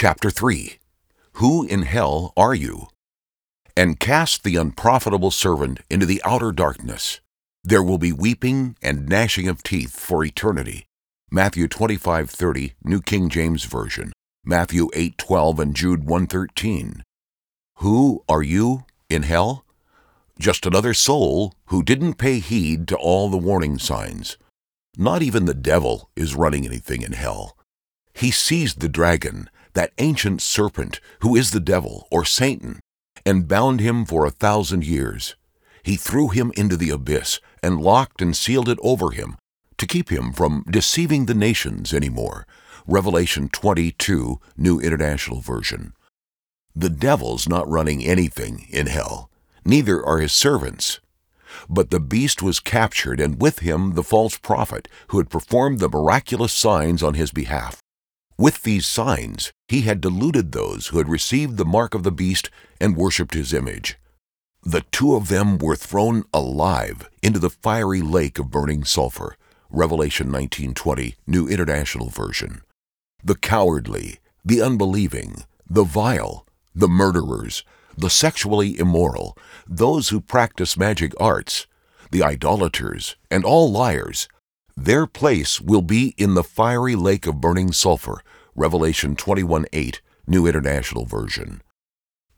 Chapter 3 Who in hell are you? And cast the unprofitable servant into the outer darkness. There will be weeping and gnashing of teeth for eternity. Matthew 25:30, New King James Version. Matthew 8:12 and Jude 1:13. Who are you in hell? Just another soul who didn't pay heed to all the warning signs. Not even the devil is running anything in hell. He seized the dragon, that ancient serpent who is the devil or Satan, and bound him for a thousand years. He threw him into the abyss and locked and sealed it over him to keep him from deceiving the nations anymore. Revelation 22, New International Version. The devil's not running anything in hell, neither are his servants. But the beast was captured, and with him the false prophet who had performed the miraculous signs on his behalf. With these signs, he had deluded those who had received the mark of the beast and worshipped his image. The two of them were thrown alive into the fiery lake of burning sulfur. Revelation 19:20, New International Version. The cowardly, the unbelieving, the vile, the murderers, the sexually immoral, those who practice magic arts, the idolaters, and all liars, their place will be in the fiery lake of burning sulfur. Revelation 21:8, New International Version.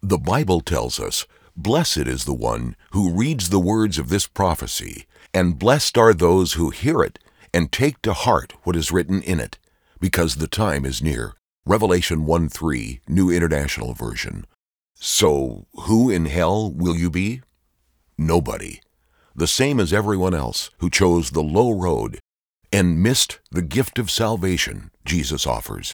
The Bible tells us, Blessed is the one who reads the words of this prophecy, and blessed are those who hear it and take to heart what is written in it, because the time is near. Revelation 1:3, New International Version. So, who in hell will you be? Nobody. The same as everyone else who chose the low road and missed the gift of salvation Jesus offers.